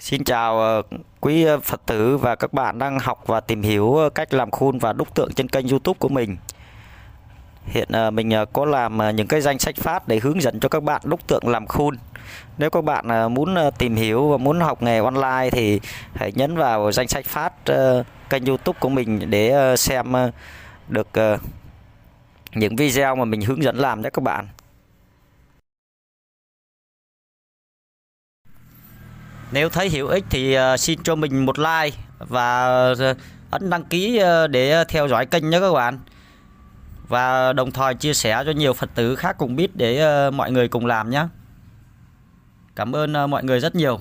Xin chào ờ, quý ờ, Phật tử và các bạn đang học và tìm hiểu ờ, cách làm khuôn và đúc tượng trên kênh YouTube của mình. Hiện mình có làm những cái danh sách phát để hướng dẫn cho các bạn đúc tượng làm khuôn. Nếu các bạn muốn tìm hiểu và muốn học nghề online thì hãy nhấn vào danh sách phát kênh YouTube của mình để xem được những video mà mình hướng dẫn làm cho các bạn. Nếu thấy hữu ích thì ờ, xin cho mình một like và ờ, ấn đăng ký ờ, để theo dõi kênh nhé các bạn. Và đồng thời chia sẻ cho nhiều Phật tử khác cùng biết để mọi người cùng làm nhé. Cảm ơn mọi người rất nhiều.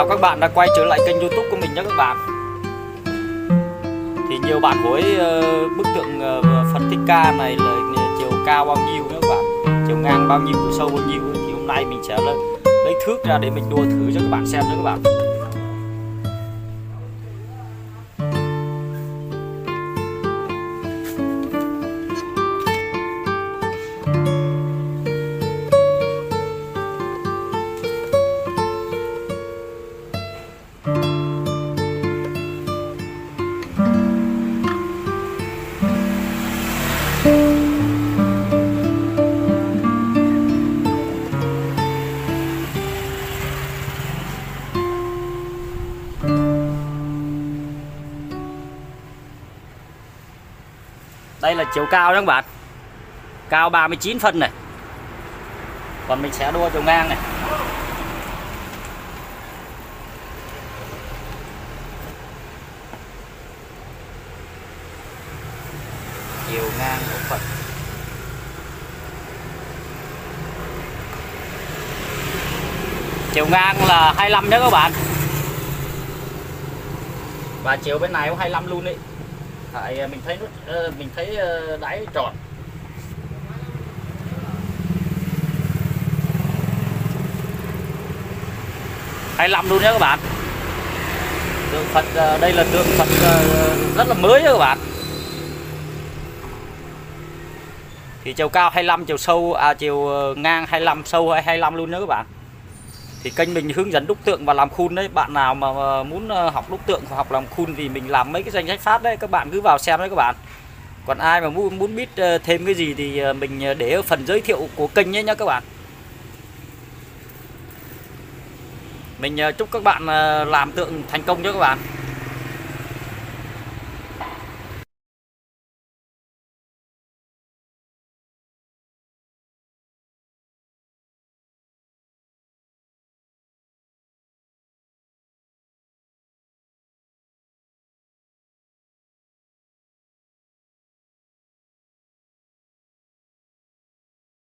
Chào các bạn đã quay trở lại kênh youtube của mình nhé các bạn. Thì nhiều bạn hỏi uh, ờ, bức tượng uh, Phật Thích Ca này là chiều cao bao nhiêu nhé các bạn? Chiều ngang bao nhiêu, chiều sâu bao nhiêu Thì hôm nay mình sẽ lấy, lấy thước ra để mình đua thử cho các bạn xem nhé các bạn. Đây là chiều cao đó các bạn. Cao 39 phân này. Còn mình sẽ đua chiều ngang này. Chiều ngang của Phật Chiều ngang là 25 nhé các bạn. Và chiều bên này cũng 25 luôn đấy tại à, mình thấy nó ờ, mình thấy ờ, đáy tròn. Hai mươi luôn nhé các bạn. Tượng Phật ờ, đây là tượng Phật rất là mới nhé các bạn. Thì chiều cao 25 chiều sâu à chiều ngang 25 sâu 25 luôn nữa các bạn thì kênh mình hướng dẫn đúc tượng và làm khuôn đấy. Bạn nào mà muốn ờ, học đúc tượng hoặc học làm khuôn thì mình làm mấy cái danh sách phát đấy. Các bạn cứ vào xem đấy các bạn. Còn ai mà muốn muốn biết ờ, thêm cái gì thì ờ, mình để ở phần giới thiệu của kênh nhé nhá các bạn. Mình chúc các bạn làm tượng thành công nhé các bạn.